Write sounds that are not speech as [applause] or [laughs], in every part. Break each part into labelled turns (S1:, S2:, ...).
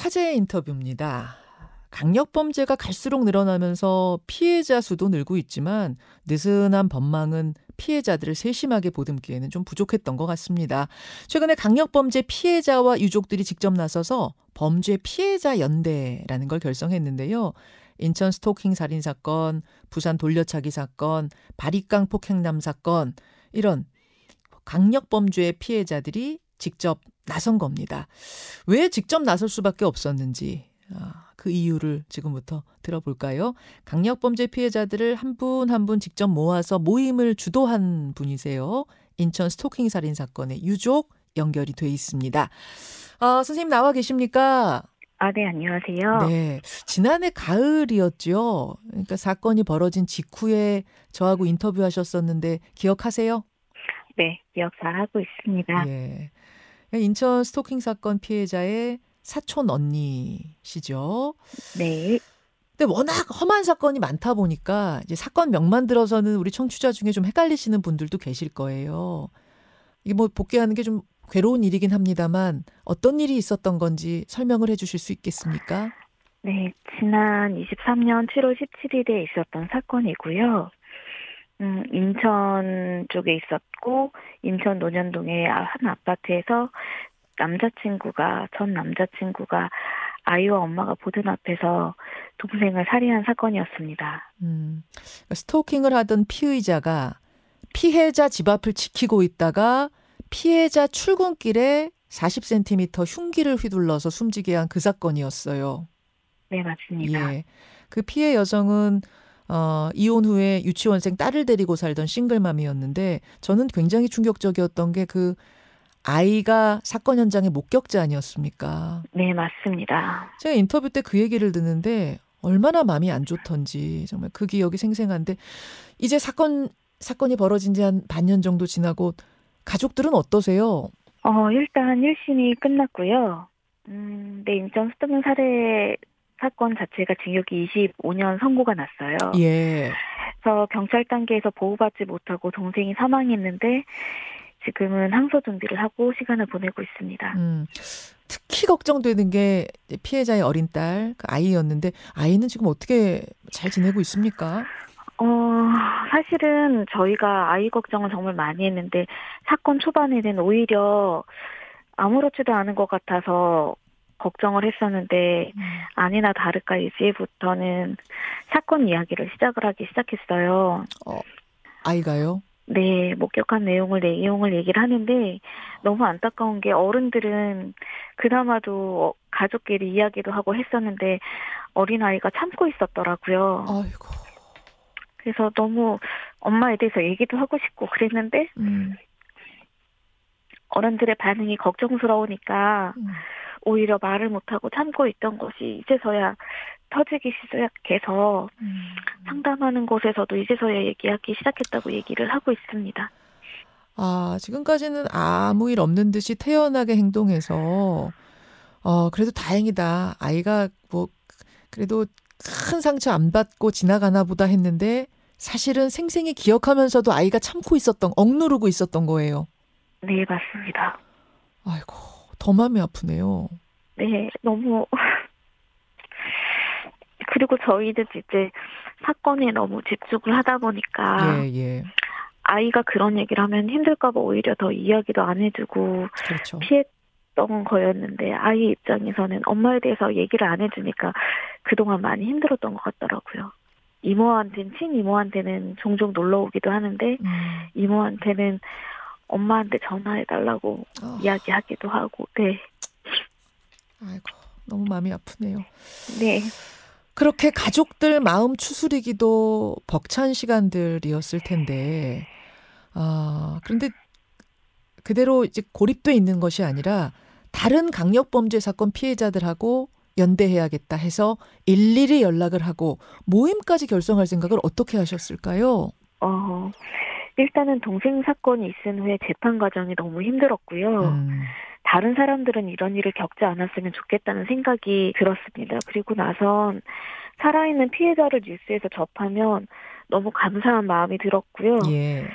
S1: 화제의 인터뷰입니다. 강력범죄가 갈수록 늘어나면서 피해자 수도 늘고 있지만 느슨한 법망은 피해자들을 세심하게 보듬기에는 좀 부족했던 것 같습니다. 최근에 강력범죄 피해자와 유족들이 직접 나서서 범죄 피해자 연대라는 걸 결성했는데요. 인천 스토킹 살인 사건, 부산 돌려차기 사건, 바리깡 폭행남 사건 이런 강력범죄 피해자들이 직접 나선 겁니다. 왜 직접 나설 수밖에 없었는지 아, 그 이유를 지금부터 들어볼까요? 강력범죄 피해자들을 한분 한분 직접 모아서 모임을 주도한 분이세요. 인천 스토킹 살인 사건의 유족 연결이 돼 있습니다. 아, 선생님 나와 계십니까?
S2: 아, 네, 안녕하세요.
S1: 네. 지난해 가을이었죠. 그러니까 사건이 벌어진 직후에 저하고 인터뷰하셨었는데 기억하세요?
S2: 네, 기억 잘 하고 있습니다.
S1: 예. 인천 스토킹 사건 피해자의 사촌 언니시죠.
S2: 네.
S1: 근데 워낙 험한 사건이 많다 보니까 이제 사건 명만 들어서는 우리 청취자 중에 좀 헷갈리시는 분들도 계실 거예요. 이게 뭐 복귀하는 게 좀 괴로운 일이긴 합니다만 어떤 일이 있었던 건지 설명을 해 주실 수 있겠습니까?
S2: 네, 지난 23년 7월 17일에 있었던 사건이고요. 음, 인천 쪽에 있었고 인천 논현동의 한 아파트에서 남자친구가 전 남자친구가 아이와 엄마가 보던 앞에서 동생을 살인한 사건이었습니다.
S1: 음, 스토킹을 하던 피의자가 피해자 집 앞을 지키고 있다가 피해자 출근길에 40cm 흉기를 휘둘러서 숨지게 한 그 사건이었어요.
S2: 네, 맞습니다.
S1: 예. 그 피해 여성은 어, 이혼 후에 유치원생 딸을 데리고 살던 싱글맘이었는데 저는 굉장히 충격적이었던 게 그 아이가 사건 현장의 목격자 아니었습니까?
S2: 네, 맞습니다.
S1: 제가 인터뷰 때 그 얘기를 듣는데 얼마나 마음이 안 좋던지 정말 그 기억이 생생한데 이제 사건 사건이 벌어진 지 한 반년 정도 지나고 가족들은 어떠세요?
S2: 어, 일단 1심이 끝났고요. 음, 네, 인천 수도면 살해 사건 자체가 징역이 25년 선고가 났어요.
S1: 예.
S2: 그래서 경찰 단계에서 보호받지 못하고 동생이 사망했는데 지금은 항소 준비를 하고 시간을 보내고 있습니다.
S1: 음, 특히 걱정되는 게 피해자의 어린 딸, 그 아이였는데 아이는 지금 어떻게 잘 지내고 있습니까?
S2: 어, 사실은 저희가 아이 걱정을 정말 많이 했는데 사건 초반에는 오히려 아무렇지도 않은 것 같아서 걱정을 했었는데 음. 아니나 다를까 이제부터는 사건 이야기를 시작을 하기 시작했어요. 어,
S1: 아이가요?
S2: 네, 목격한 내용을 내용을 얘기를 하는데 너무 안타까운 게 어른들은 그나마도 가족끼리 이야기도 하고 했었는데 어린 아이가 참고 있었더라고요.
S1: 아이고.
S2: 그래서 너무 엄마에 대해서 얘기도 하고 싶고 그랬는데 음. 어른들의 반응이 걱정스러우니까 음. 오히려 말을 못하고 참고 있던 것이 이제서야 터지기 시작해서 음. 상담하는 곳에서도 이제서야 얘기하기 시작했다고 얘기를 하고 있습니다.
S1: 아, 지금까지는 아무 일 없는 듯이 태연하게 행동해서 어, 그래도 다행이다. 아이가 뭐 그래도 큰 상처 안 받고 지나가나 보다 했는데 사실은 생생히 기억하면서도 아이가 참고 있었던 억누르고 있었던 거예요.
S2: 네, 맞습니다.
S1: 아이고, 더 마음이 아프네요.
S2: 네, 너무 그리고 저희는 이제 사건에 너무 집중을 하다 보니까 예, 예. 아이가 그런 얘기를 하면 힘들까봐 오히려 더 이야기도 안 해주고 그렇죠. 피했던 거였는데 아이 입장에서는 엄마에 대해서 얘기를 안 해주니까 그동안 많이 힘들었던 것 같더라고요. 이모한테는 친이모한테는 종종 놀러 오기도 하는데 음. 이모한테는 엄마한테 전화해 달라고 어. 이야기하기도 하고 네.
S1: 아이고 너무 마음이 아프네요.
S2: 네.
S1: 그렇게 가족들 마음 추스리기도 벅찬 시간들이었을 텐데, 아, 그런데 그대로 이제 고립돼 있는 것이 아니라 다른 강력범죄 사건 피해자들하고 연대해야겠다 해서 일일이 연락을 하고 모임까지 결성할 생각을 어떻게 하셨을까요?
S2: 어, 일단은 동생 사건이 있은 후에 재판 과정이 너무 힘들었고요. 음. 다른 사람들은 이런 일을 겪지 않았으면 좋겠다는 생각이 들었습니다. 그리고 나선 살아있는 피해자를 뉴스에서 접하면 너무 감사한 마음이 들었고요. 예.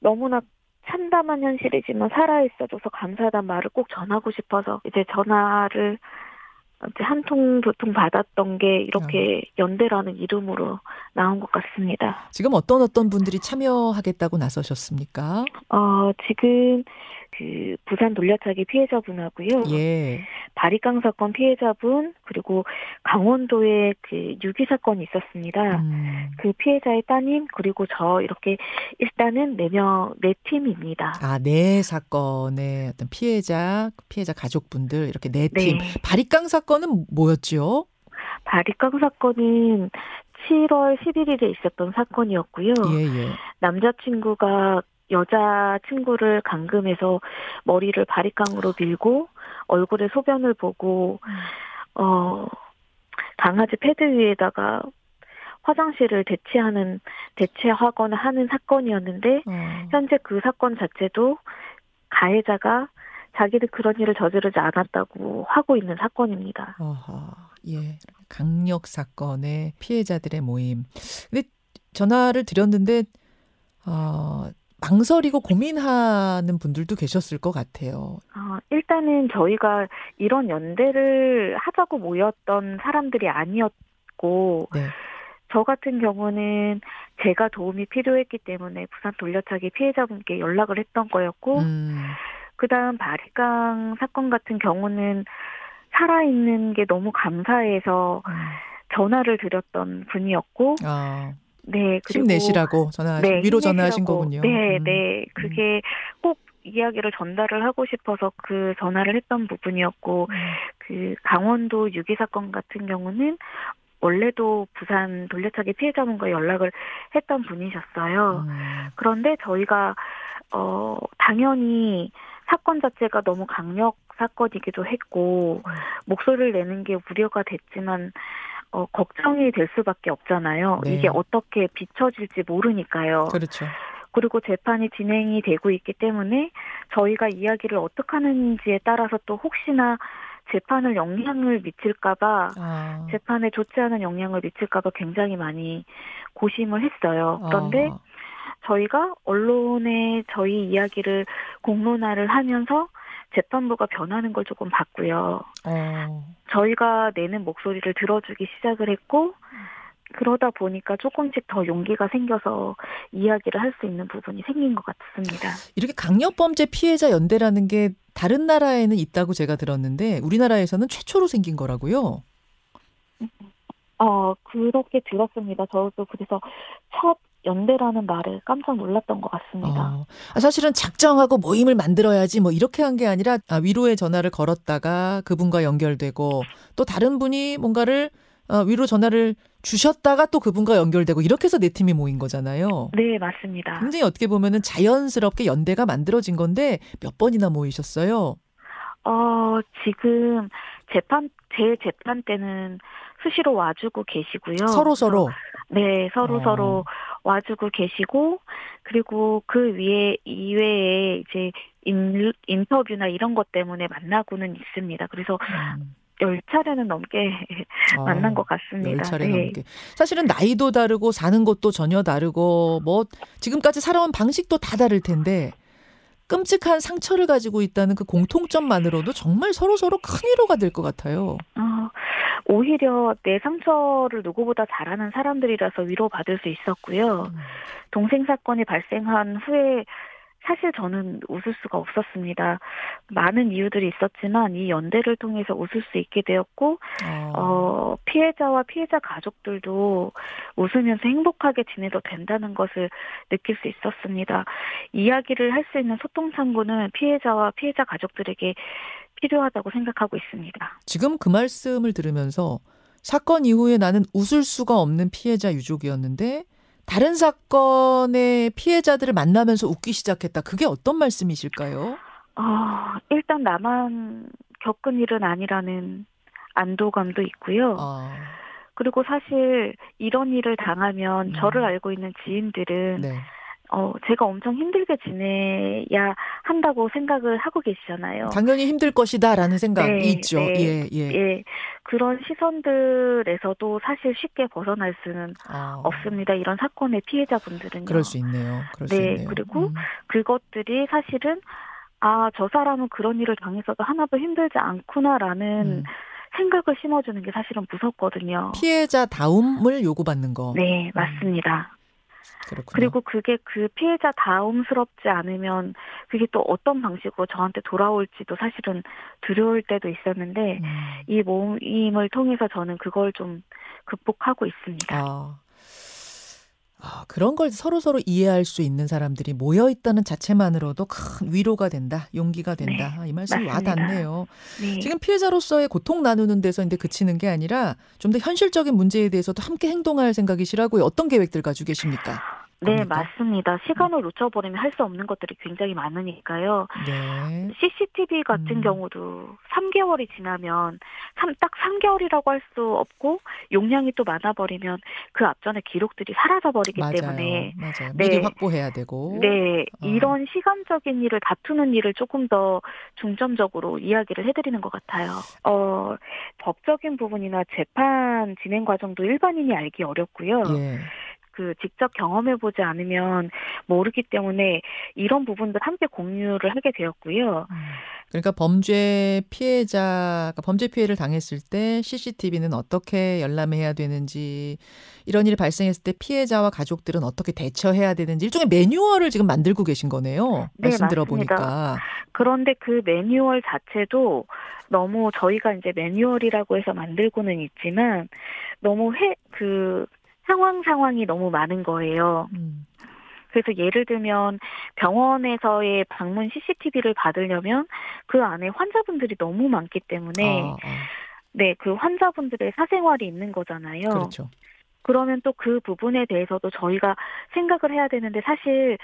S2: 너무나 참담한 현실이지만 살아있어줘서 감사하다는 말을 꼭 전하고 싶어서 이제 전화를 한통두통 받았던 게 이렇게 어. 연대라는 이름으로 나온 것 같습니다.
S1: 지금 어떤 어떤 분들이 참여하겠다고 나서셨습니까?
S2: 어, 지금 그 부산 돌려차기 피해자분하고요. 예. 바리깡 사건 피해자분 그리고 강원도에 그 유기 사건이 있었습니다. 음. 그 피해자의 따님 그리고 저 이렇게 일단은 네명네 팀입니다.
S1: 아, 네 사건의 어떤 피해자 피해자 가족분들 이렇게 네 팀. 네. 바리깡 사건은 뭐였지요?
S2: 바리깡 사건은 7월 11일에 있었던 사건이었고요. 예, 예. 남자친구가 여자 친구를 감금해서 머리를 바리깡으로 밀고 얼굴에 소변을 보고 어 강아지 패드 위에다가 화장실을 대체하는 대체하거나 하는 사건이었는데 어. 현재 그 사건 자체도 가해자가 자기들 그런 일을 저지르지 않았다고 하고 있는 사건입니다.
S1: 어허, 예. 강력 사건의 피해자들의 모임. 근데 전화를 드렸는데 어, 망설이고 고민하는 분들도 계셨을 것 같아요.
S2: 어, 일단은 저희가 이런 연대를 하자고 모였던 사람들이 아니었고, 네. 저 같은 경우는 제가 도움이 필요했기 때문에 부산 돌려차기 피해자분께 연락을 했던 거였고, 음. 그 다음 바리강 사건 같은 경우는 살아있는 게 너무 감사해서 음. 전화를 드렸던 분이었고, 아.
S1: 네, 그리고 힘내시라고 전화 네, 위로 전화하신 거군요.
S2: 네, 음. 네, 그게 꼭 이야기를 전달을 하고 싶어서 그 전화를 했던 부분이었고 음. 그 강원도 유기 사건 같은 경우는 원래도 부산 돌려차기 피해자분과 연락을 했던 분이셨어요. 음. 그런데 저희가 어 당연히 사건 자체가 너무 강력 사건이기도 했고 음. 목소리를 내는 게 우려가 됐지만 어, 걱정이 될 수밖에 없잖아요. 네. 이게 어떻게 비춰질지 모르니까요.
S1: 그렇죠.
S2: 그리고 재판이 진행이 되고 있기 때문에 저희가 이야기를 어떻게 하는지에 따라서 또 혹시나 재판을 영향을 미칠까봐 아. 재판에 좋지 않은 영향을 미칠까봐 굉장히 많이 고심을 했어요. 그런데 아. 저희가 언론에 저희 이야기를 공론화를 하면서 재판부가 변하는 걸 조금 봤고요. 어. 저희가 내는 목소리를 들어주기 시작을 했고 그러다 보니까 조금씩 더 용기가 생겨서 이야기를 할 수 있는 부분이 생긴 것 같습니다.
S1: 이렇게 강력범죄 피해자 연대라는 게 다른 나라에는 있다고 제가 들었는데 우리나라에서는 최초로 생긴 거라고요?
S2: 어, 그렇게 들었습니다. 저도 그래서 첫 연대라는 말을 깜짝 놀랐던 것 같습니다. 어,
S1: 사실은 작정하고 모임을 만들어야지 뭐 이렇게 한 게 아니라 아, 위로의 전화를 걸었다가 그분과 연결되고 또 다른 분이 뭔가를 어, 위로 전화를 주셨다가 또 그분과 연결되고 이렇게 해서 네 팀이 모인 거잖아요.
S2: 네, 맞습니다.
S1: 굉장히 어떻게 보면은 자연스럽게 연대가 만들어진 건데 몇 번이나 모이셨어요?
S2: 어, 지금 재판 제 재판 때는 수시로 와주고 계시고요.
S1: 서로 서로.
S2: 네, 서로 어. 서로 와주고 계시고 그리고 그 위에 이외에 이제 인, 인터뷰나 이런 것 때문에 만나고는 있습니다. 그래서 음. 열 차례는 넘게 아, 만난 것 같습니다. 열
S1: 차례 네. 넘게. 사실은 나이도 다르고 사는 곳도 전혀 다르고 뭐 지금까지 살아온 방식도 다 다를 텐데 끔찍한 상처를 가지고 있다는 그 공통점만으로도 정말 서로 서로 큰 위로가 될 것 같아요.
S2: 어, 오히려 내 상처를 누구보다 잘하는 사람들이라서 위로받을 수 있었고요. 음. 동생 사건이 발생한 후에 사실 저는 웃을 수가 없었습니다. 많은 이유들이 있었지만 이 연대를 통해서 웃을 수 있게 되었고 어. 어, 피해자와 피해자 가족들도 웃으면서 행복하게 지내도 된다는 것을 느낄 수 있었습니다. 이야기를 할 수 있는 소통 창구는 피해자와 피해자 가족들에게 필요하다고 생각하고 있습니다.
S1: 지금 그 말씀을 들으면서 사건 이후에 나는 웃을 수가 없는 피해자 유족이었는데 다른 사건의 피해자들을 만나면서 웃기 시작했다. 그게 어떤 말씀이실까요?
S2: 어, 일단 나만 겪은 일은 아니라는 안도감도 있고요. 아. 그리고 사실 이런 일을 당하면 음. 저를 알고 있는 지인들은 네. 어, 제가 엄청 힘들게 지내야 한다고 생각을 하고 계시잖아요.
S1: 당연히 힘들 것이다라는 생각이 네, 있죠. 네, 예, 예. 예.
S2: 그런 시선들에서도 사실 쉽게 벗어날 수는 아. 없습니다. 이런 사건의 피해자분들은요.
S1: 그럴 수 있네요. 그럴
S2: 네,
S1: 수 있네요.
S2: 그리고 음. 그것들이 사실은 아, 저 사람은 그런 일을 당해서도 하나도 힘들지 않구나라는 음. 생각을 심어주는 게 사실은 무섭거든요.
S1: 피해자 다움을 요구받는 거.
S2: 네, 맞습니다. 그렇군요. 그리고 그게 그 피해자 다움스럽지 않으면 그게 또 어떤 방식으로 저한테 돌아올지도 사실은 두려울 때도 있었는데 음. 이 모임을 통해서 저는 그걸 좀 극복하고 있습니다. 아.
S1: 아, 그런 걸 서로서로 이해할 수 있는 사람들이 모여 있다는 자체만으로도 큰 위로가 된다, 용기가 된다. 네, 이 말씀이 와닿네요. 네. 지금 피해자로서의 고통 나누는 데서 이제 그치는 게 아니라 좀 더 현실적인 문제에 대해서도 함께 행동할 생각이시라고요. 어떤 계획들 가지고 계십니까?
S2: 네, 겁니까? 맞습니다. 시간을 놓쳐버리면 할 수 없는 것들이 굉장히 많으니까요. 네. CCTV 같은 음. 경우도 3개월이 지나면 3, 딱 3개월이라고 할 수 없고 용량이 또 많아버리면 그 앞전에 기록들이 사라져버리기
S1: 맞아요.
S2: 때문에
S1: 맞아요. 미리 네. 확보해야 되고.
S2: 네, 어. 이런 시간적인 일을 다투는 일을 조금 더 중점적으로 이야기를 해드리는 것 같아요. 어, 법적인 부분이나 재판 진행 과정도 일반인이 알기 어렵고요. 예. 그 직접 경험해 보지 않으면 모르기 때문에 이런 부분들 함께 공유를 하게 되었고요. 음.
S1: 그러니까 범죄 피해자가 범죄 피해를 당했을 때 CCTV는 어떻게 열람해야 되는지 이런 일이 발생했을 때 피해자와 가족들은 어떻게 대처해야 되는지 일종의 매뉴얼을 지금 만들고 계신 거네요. 네, 말씀 들어보니까.
S2: 그런데 그 매뉴얼 자체도 너무 저희가 이제 매뉴얼이라고 해서 만들고는 있지만 너무 해그 상황 상황이 너무 많은 거예요. 음. 그래서 예를 들면 병원에서의 방문 CCTV를 받으려면 그 안에 환자분들이 너무 많기 때문에 아, 아. 네, 그 환자분들의 사생활이 있는 거잖아요.
S1: 그렇죠.
S2: 그러면 또 그 부분에 대해서도 저희가 생각을 해야 되는데 사실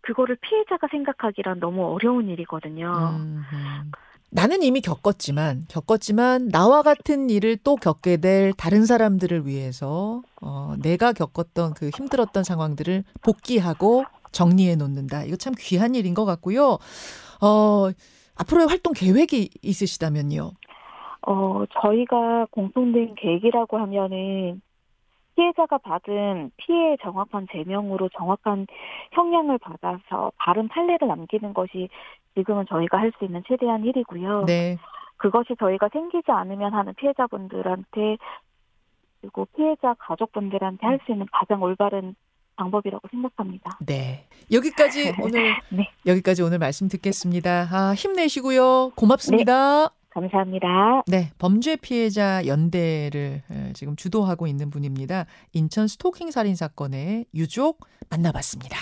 S2: 그거를 피해자가 생각하기란 너무 어려운 일이거든요. 음, 음.
S1: 나는 이미 겪었지만 겪었지만 나와 같은 일을 또 겪게 될 다른 사람들을 위해서 어, 내가 겪었던 그 힘들었던 상황들을 복귀하고 정리해 놓는다. 이거 참 귀한 일인 것 같고요. 어, 앞으로의 활동 계획이 있으시다면요.
S2: 어, 저희가 공통된 계획이라고 하면은 피해자가 받은 피해의 정확한 제명으로 정확한 형량을 받아서 바른 판례를 남기는 것이 지금은 저희가 할 수 있는 최대한 일이고요. 네. 그것이 저희가 생기지 않으면 하는 피해자분들한테 그리고 피해자 가족분들한테 할 수 있는 가장 올바른 방법이라고 생각합니다.
S1: 네. 여기까지 [laughs] 오늘 네. 여기까지 오늘 말씀 듣겠습니다. 아, 힘내시고요. 고맙습니다. 네.
S2: 감사합니다.
S1: 네, 범죄 피해자 연대를 지금 주도하고 있는 분입니다. 인천 스토킹 살인 사건의 유족 만나봤습니다.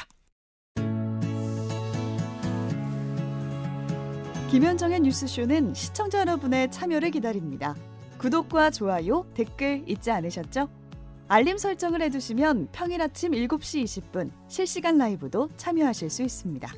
S3: 김현정의 뉴스쇼는 시청자 여러분의 참여를 기다립니다. 구독과 좋아요, 댓글 잊지 않으셨죠? 알림 설정을 해두시면 평일 아침 7시 20분 실시간 라이브도 참여하실 수 있습니다.